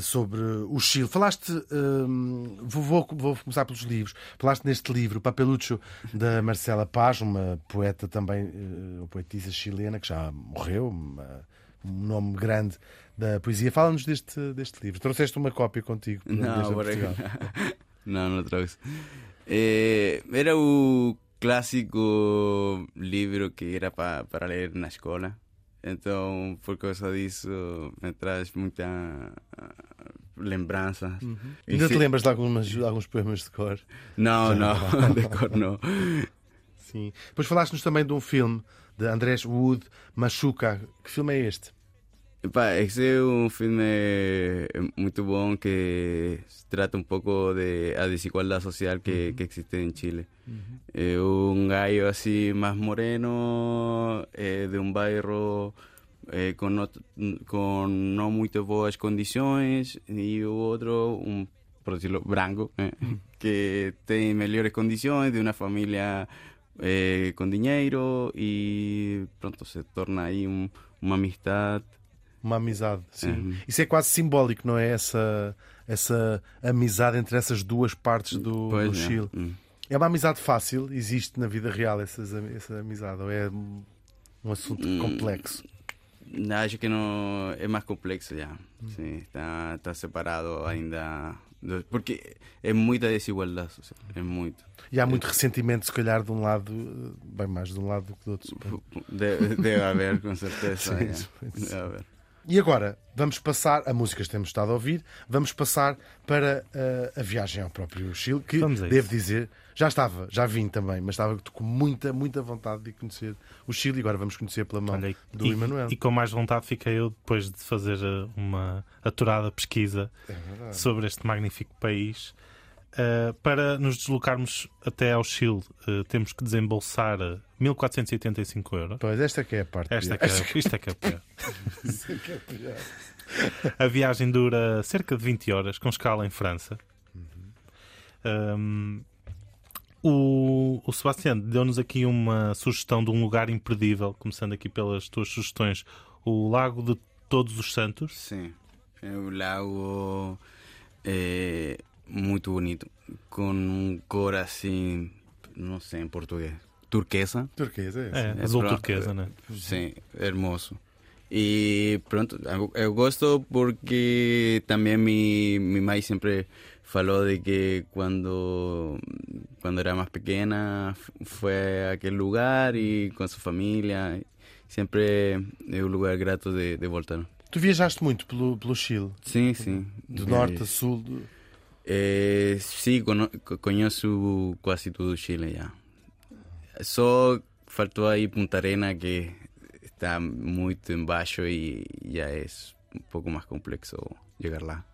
sobre o Chile. Falaste, ahm, vou, vou, começar pelos livros. Falaste neste livro, Papelucho, da Marcela Paz, uma poeta também, eh, uma poetisa chilena que já morreu, uma- um nome grande da poesia. Fala-nos deste, deste livro. Trouxeste uma cópia contigo Não, por Portugal. não, não trouxe. Eh, era o clássico livro que era pa, para ler na escola. Então, por causa disso, me traz muita ah, lembranças. E Ainda te lembras de algumas, de alguns poemas de cor? Não, não, de cor não. Sim. Depois falaste-nos também de um filme de Andrés Wood, Machuca. Que filme é este? Epá, esse é um filme muito bom que trata un poco de la desigualdad social que, que existe en Chile. Eh, un gallo así más moreno, eh, de un bairro eh, con, no, con no muy buenas condiciones, y otro, un, por decirlo, branco, eh, que tiene mejores condiciones, de una familia eh, con dinero, y pronto se torna ahí un- uma amistad. Uma amizade, sim. Uhum. Isso é quase simbólico, não é? Essa, essa amizade entre essas duas partes do, do é. Chile. Hum. É uma amizade fácil? Existe na vida real essas, essa amizade? Ou é um assunto Hum. complexo? Acho que no es más complejo ya. Sí, está, está separado ainda. Porque es mucha desigualdad social. Es muy. E há muito ressentimento, se calhar, de um lado, bem mais de um lado do que do outro. suponho. Debe, debe haber, con certeza. Sí, ya. sí. Debe haber. E agora, vamos passar, a músicas que temos estado a ouvir, vamos passar para eh, a viagem ao próprio Chile, que devo dizer, já estava, já vim também, mas estava com muita, muita vontade de conhecer o Chile e agora vamos conhecer pela mão Olha, do e, Emanuel. e com mais vontade fiquei eu depois de fazer eh, uma aturada pesquisa É sobre este magnífico país. Uh, para nos deslocarmos até ao Chile, uh, temos que desembolsar uh, 1485 euros. Pois, esta que é a parte. Esta é que é, isto é que é pior. Esta que é a pior. A viagem dura cerca de 20 horas, com escala em França. Um, o, o Sebastião deu-nos aqui uma sugestão de um lugar imperdível, começando aqui pelas tuas sugestões: o Lago de Todos os Santos. Sí. Es un lago eh, muy bonito. Con un cor así. No sé en portugués. Turquesa. Turquesa, é É, esse. azul pro- turquesa, né? Sí, hermoso. Y pronto, eu- gosto porque también mi, mi mai siempre faló de que cuando, cuando era más pequeña f- fue a aquel lugar y con su familia. Siempre es un lugar grato de, de voltar. Tu viajaste muito pelo, pelo Chile, sí. de Eh, norte a sul. do- Eh, sí, cono- co- conozco casi todo Chile ya. Solo faltó ahí Punta Arena que está muy en bajo y ya es un poco más complejo llegar lá.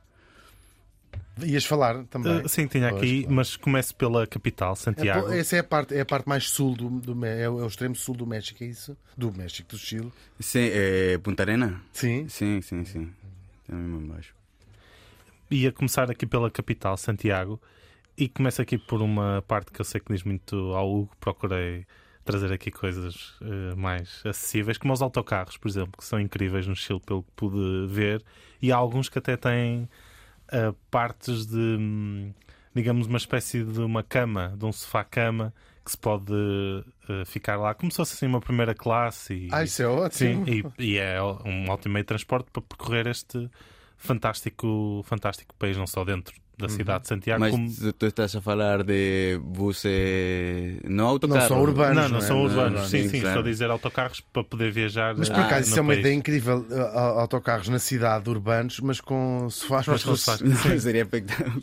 Ias falar também. Uh, sim, tinha Pois, aqui, claro. mas começo pela capital, É, Santiago. pô, essa é a parte, é a parte mais sul do, do é, o, é o extremo sul do México, é isso? Do México, do Chile. Sí, eh, Punta Arena. Sim. Sí, sí, sí. Está muy baixo. Ia começar aqui pela capital, Santiago, e começo aqui por uma parte que eu sei que diz muito ao Hugo. Procurei trazer aqui coisas eh, mais acessíveis, como os autocarros, por exemplo, que são incríveis no Chile, pelo que pude ver, e há alguns que até têm eh, partes de, hum, digamos, uma espécie de uma cama, de um sofá-cama, que se pode eh, ficar lá, como se fosse assim uma primeira classe. E, Ah, isso é Sim, ótimo. e, e é um ótimo meio de transporte para percorrer este fantástico, fantástico país, não só dentro da cidade de Santiago, Mas como. tu, estás a falar de buses, no Não autocarros. são urbanos. Não, não é? são urbanos. Não, sim, sim, sim, claro. estou a dizer autocarros para poder viajar. Mas por ah, acaso no isso é uma país. ideia incrível. Autocarros na cidade, urbanos, mas com sofás Mas para sería espectacular.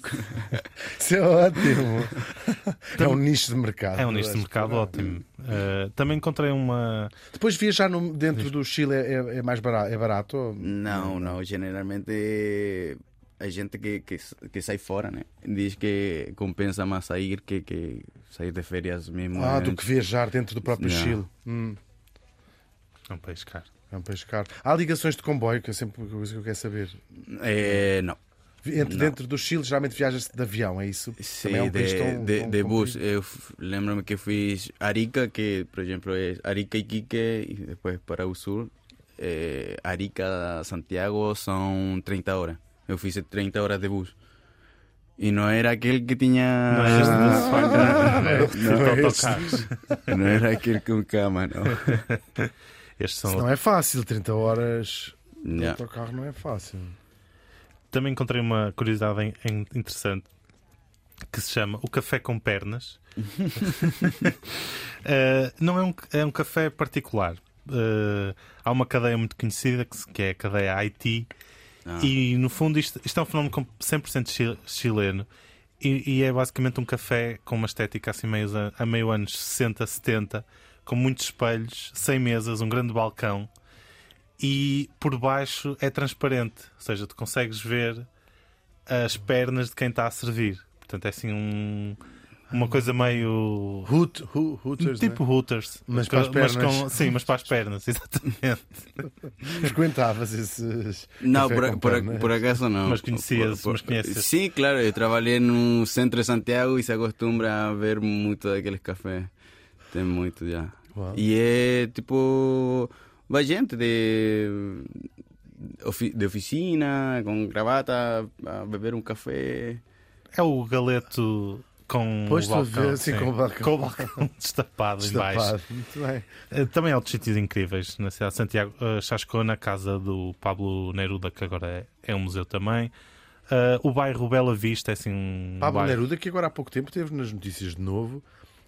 Isso é ótimo. é um nicho de mercado. É um nicho de mercado ótimo. Uh, também encontrei uma. Depois viajar no- dentro do Chile é, é- é mais barato? É barato? ou- No, no, generalmente hay gente que, que, que sai fora, né? Diz que compensa más sair que, que sair de férias mesmo. Ah, eh, do que viajar dentro do próprio Não. Chile. Hum, É um país caro. é um país caro. Há ligações de comboio, que é sempre uma coisa que eu quero saber. eh, no. Entre, Não. dentro do Chile, geralmente viajas de avião, é isso? Também é um de, tão- de, tão de bus. Eu lembro-me que fiz Arica, que por ejemplo es Arica y Quique, y después para el sur. Eh, Arica a Santiago son 30 horas. Eu fiz 30 horas de bus. E não era aquele que tinha. Não. Não era aquele com cama, não. São. não é fácil, 30 horas de Yeah. autocarro não é fácil. Também encontrei uma curiosidade interessante que se chama o café com pernas. Uh, não é um, é um café particular. eh, há uma cadeia muito conhecida que, se- que é a cadeia Haiti. Ah. E no fundo isto, isto é um fenómeno com 100% chi- chileno e, e é basicamente um café com uma estética assim meio, a meio anos 60, 70, com muitos espelhos, sem mesas, um grande balcão e por baixo é transparente, ou seja, tu consegues ver as pernas de quem está a servir. Portanto, é assim um- uma coisa meio Hoot, Ho- Hooters, tipo Hooters, Mas para as mas pernas. com- sim, mas para as pernas, exatamente. né? frequentavas esses. Café por, por, por acaso no. Mas conhecias- mas conheces. Sí, claro, yo trabajé en un centro de Santiago y se acostumbra a ver mucho de aquellos cafés. Tem muito já. Uau. E é tipo. Vai gente de, de oficina, com gravata, a beber um café. É o galeto com Pois, o balcão. ver, sim, com o balcão. Com o balcão destapado, em baixo. Destapado. Muito bem. Eh, Também há outros sítios incríveis na cidade de Santiago. Uh, Chascona, a casa do Pablo Neruda, que agora é, é um museu também. Uh, o bairro Bela Vista é assim um. Pablo bairro... Neruda, que agora há pouco tempo teve nas notícias de novo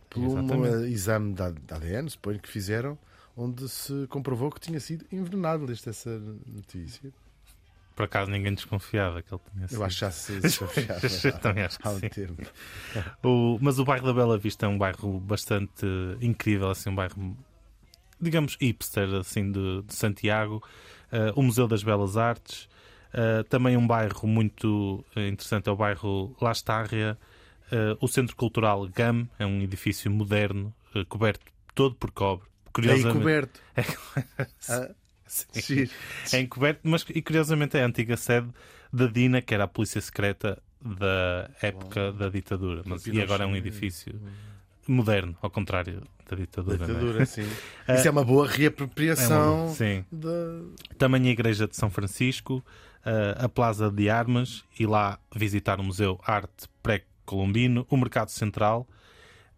por um eh, exame da ADN, suponho que fizeram, onde se comprovou que tinha sido envenenado. Leste essa notícia. Por acaso ninguém desconfiava que ele tinha sido. Eu acho que já se desconfiava também acho que há um. O- mas o bairro da Bela Vista é um bairro bastante incrível, assim, um bairro, digamos, hipster, assim, de, de Santiago. Uh, o Museu das Belas Artes. Uh, também um bairro muito eh, interessante é o bairro Lastarria. Uh, o Centro Cultural GAM é um edifício moderno, coberto todo por cobre. Aí Curiosamente, coberto. Ah, Sim. é encoberto, mas e curiosamente é a antiga sede da DINA, que era a polícia secreta da época da ditadura. Mas, e agora é um edifício moderno, ao contrário da ditadura. é? Ditadura, sim. Isso é uma boa É uma- reapropriação sim. da. Também a Igreja de São Francisco, eh, a Plaza de Armas e lá visitar o Museu Arte Pré-Colombino, o Mercado Central.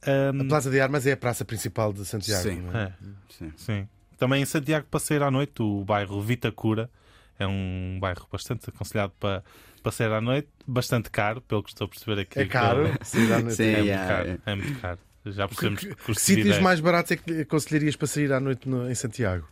Ahm, A Plaza de Armas é a praça principal de Santiago. Sim. não é? é, Sim. sim. Também em Santiago para sair à noite, o bairro Vitacura é um bairro bastante aconselhado para, para sair à noite, bastante caro, pelo que estou a perceber aqui. É caro. Sim, à noite. Sim. É, muito Yeah, caro, yeah. é muito caro. Já percebemos Que, que, que sítios é- mais baratos é que aconselharias para sair à noite no- em Santiago?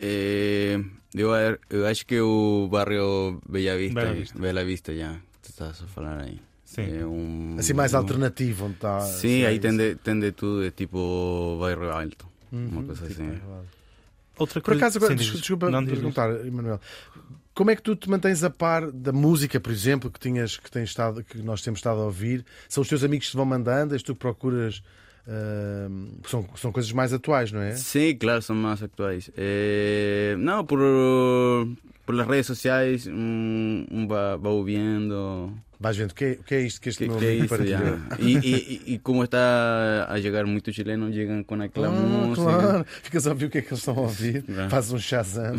Eh, eu, eu acho que o barrio Bella Vista, Bela Vista. Bella Vista já, tu estás a falar aí. Sim. É um, Assim, mais um- alternativo, onde está. Sim, aí tem de, tem de tudo, é tipo bairro alto, uma coisa tipo, assim. Outra Por coisa- acaso, agora, des- desculpa não, perguntar, Emanuel, como é que tu te mantens a par da música, por exemplo, que, tinhas, que, tens estado, que nós temos estado a ouvir? São os teus amigos que te vão mandando, és tu que procuras. Ah, são, são coisas mais atuais, não é? Sí, claro, son más actuales. Eh, no, por, por las redes sociales um, um va, va viendo Vais vendo o que, é, o que é isto que este qué, meu qué amigo partilhou. Y, y, y, y como está a llegar muchos chilenos, llegan con aquella Ah, música. claro, ficas a ouvir o que é que eles estão a ouvir, fazes um Shazam.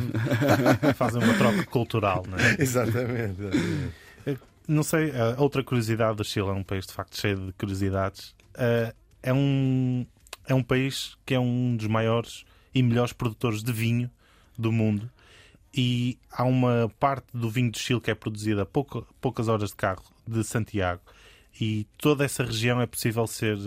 fazem uma troca cultural, não é? exatamente. exatamente. Não sei, a outra curiosidade do Chile é um país de facto cheio de curiosidades. Eh, é, um, é um país que é um dos maiores e melhores produtores de vinho do mundo. E há uma parte do vinho do Chile que é produzida a pouca- poucas horas de carro de Santiago. E toda essa região é possível ser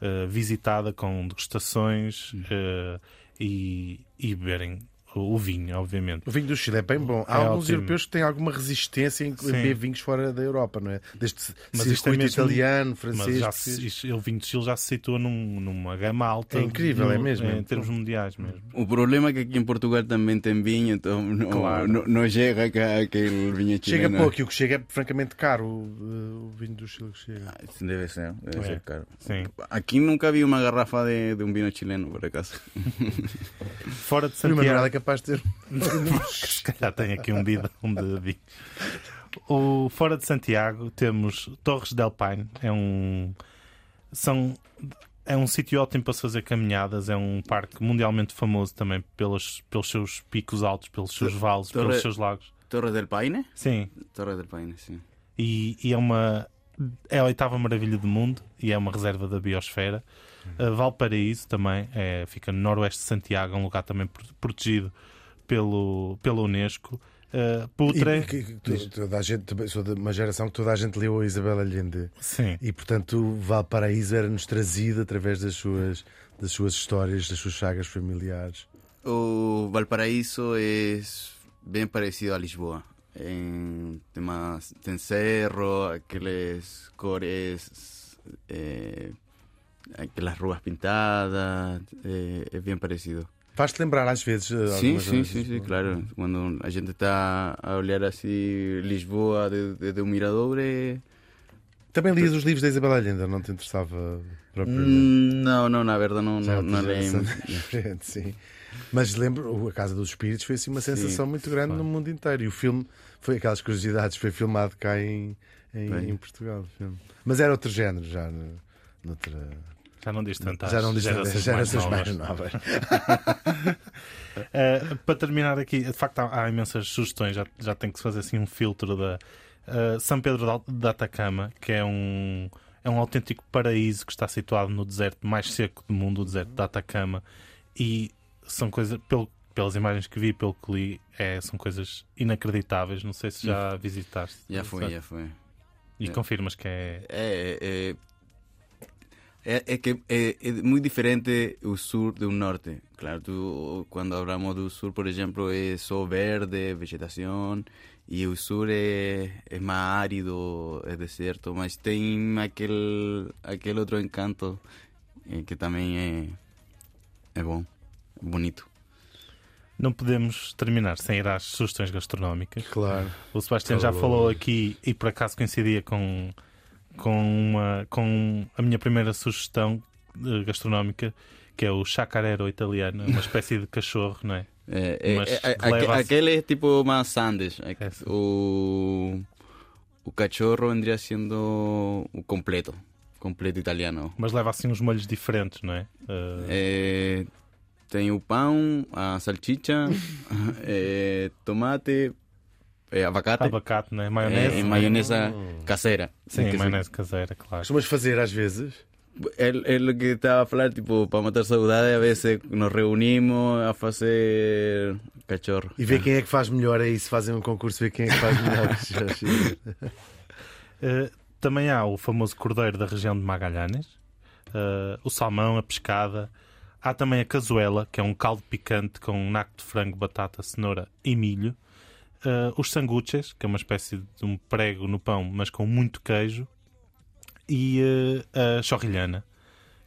eh, visitada com degustações eh, e, e beberem o, vinho, obviamente. O vinho do Chile é bem bom. Há É alguns ótimo. europeus que têm alguma resistência em Sim. beber vinhos fora da Europa, não é? Desde Mas isto é circuito mesmo- italiano, Mas francês. já português. se, isto- o vinho de Chile já se situa num- numa gama alta. É incrível, é mesmo, Em é. termos mundiais mesmo. O problema é que aqui em Portugal também tem vinho, então não, Claro. não, não chega cá aquele vinho Chega chileno. pouco e o que chega é francamente caro. O, o vinho do Chile que chega. Ah, Debe ser, deve É. ser caro. Sim. Aqui nunca vi uma garrafa de, de um vinho chileno, por acaso. Fora de é Santiago, capaz de ter. se calhar tem aqui um bidão de vinho. O, fora de Santiago temos Torres del Paine. É um, são, é um sítio ótimo para se fazer caminhadas. É um parque mundialmente famoso também pelos, pelos seus picos altos, pelos seus vales, Torre- pelos seus lagos. Torres del Paine? Sim, Torres del Paine, sim. e, e é uma é a oitava maravilha do mundo e é uma reserva da biosfera. Uh, Valparaíso também é, fica no noroeste de Santiago, é um lugar também pro- protegido pelo, pela Unesco. Uh, Putre. E, que- que to- toda a gente, sou de uma geração que toda a gente leu a Isabel Allende. Sim. E portanto, Valparaíso era-nos trazido através das suas, das suas histórias, das suas chagas familiares. O Valparaíso es bien parecido a Lisboa. En temas de cerro, aqueles cores, eh, aquelas ruas pintadas, eh, es bien parecido. Faz-te lembrar às vezes. eh, zonas sí, de sí, Lisboa? claro. Cuando la gente está a olhar así Lisboa de- desde un miradobre... Também lias os livros da Isabel Allende, não te interessava propriamente? mm, No, no, la verdad no, Já é outra leí. geração diferente, sim. Mas lembro, o A Casa dos Espíritos foi assim uma sensação muito grande claro. no mundo inteiro. E o filme foi aquelas curiosidades, foi filmado cá em, em, Bem. em Portugal. o. Mas era outro género já. no- noutra- Já não diz tanto às já não diz tanto, gerações gerações mais mais novas. Uh, para terminar aqui, de facto há, há imensas sugestões, já, já tem que se fazer assim um filtro da uh, São Pedro da- Atacama, que é um, é um autêntico paraíso que está situado no deserto mais seco do mundo, o deserto da Atacama, e são coisas, pelo, pelas imagens que vi, pelo que li, é, são coisas inacreditáveis. Não sei se já visitaste. Ya fue, ya fue. E já. confirmas que é. Eh, eh, eh, es que eh, es muy diferente el sur de un norte. Claro, tú cuando hablamos del sur, por ejemplo, es solo verde, vegetación, y el sur es, es más árido, es desierto, mas tem aquel, aquel otro encanto eh, que también es, es bom, bonito. Não podemos terminar sem ir às sugestões gastronómicas. Claro. O Sebastião já Falou. falou aqui e por acaso coincidia com, com, uma, com a minha primeira sugestão eh, gastronómica, que é o chacarero italiano, uma espécie de cachorro, não é? Eh, eh, Mas eh, a- aque- leva- aquel es tipo más Andes. Aqu- Eso. O, o cachorro vendría siendo o completo, completo italiano. Mas leva assim uns molhos diferentes, não é? Eh, tem o pão, a salchicha, tomate, eh, abacate abacate, é? eh, Maionese. é? maionesa caseira. Sim, Que se- maionese caseira, claro. Costumas fazer às vezes. É, é lo que estaba a falar, tipo, para matar saudade, a veces nos reunimos a fazer cachorro. E ver quem é que faz melhor é isso. Fazem um concurso, ver quem é que faz melhor. Eh, também há o famoso cordeiro da região de Magalhães, eh, o salmão, a pescada. Há também a cazuela, que é um caldo picante com um naco de frango, batata, cenoura e milho. Eh, os sanguches, que é uma espécie de um prego no pão, mas com muito queijo. E eh, a chorrilhana,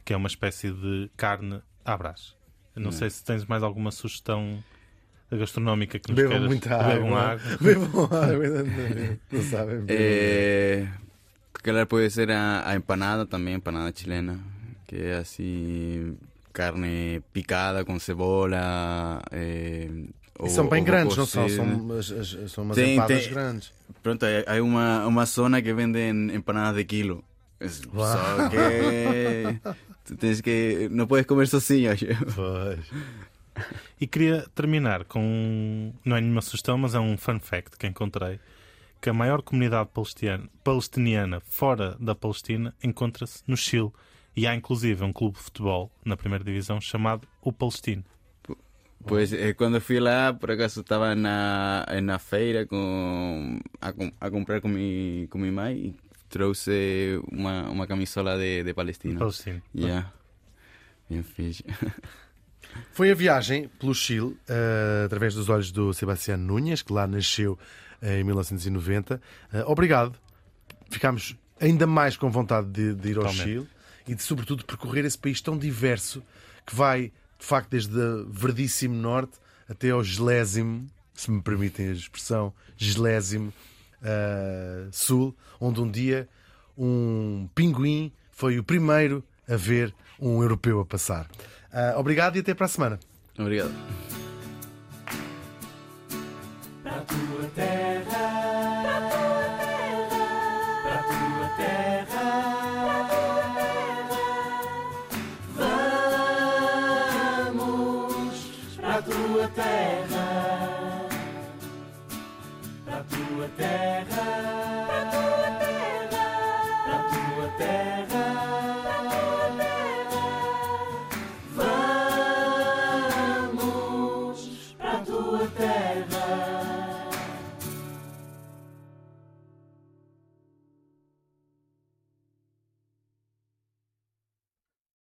que é uma espécie de carne à brás. Eu Não Hum. sei se tens mais alguma sugestão gastronómica que nos Bebam queiras- muita Bebam água. Bebam água. Não sabem. bebam. Eh, claro, puede ser a, a empanada también, empanada chilena, que es así carne picada con cebola. Eh, E são bem grandes, não são? São, as- são umas Tem- empadas tem- grandes. Pronto, hay una, una zona que venden empanadas de kilo. Es- Wow. só que tú tienes que no puedes comer sozinho. Pois. E queria terminar com. um- Não é nenhuma sugestão, mas é um fun fact que encontrei: que a maior comunidade palestiniana, palestiniana fora da Palestina encontra-se no Chile. E há inclusive um clube de futebol na primeira divisão chamado o Palestino. Pues eh, cuando fui lá, por acaso estaba en la, en la feira con, a, com- a comprar con mi, con mi mãe y trouxe uma, uma camisola de, de Palestina. Palestino. Yeah. Bien fixe. Foi a viagem pelo Chile, eh, através dos olhos do Sebastián Núñez, que lá nasceu eh, em 1990. Eh, obrigado. Ficámos ainda mais com vontade de, de ir ao Totalmente. Chile e de, sobretudo, percorrer esse país tão diverso que vai, de facto, desde o verdíssimo norte até ao gelésimo, se me permitem a expressão, gelésimo eh, sul, onde um dia um pinguim foi o primeiro a ver um europeu a passar. Ah, obrigado e até para a semana. Obrigado.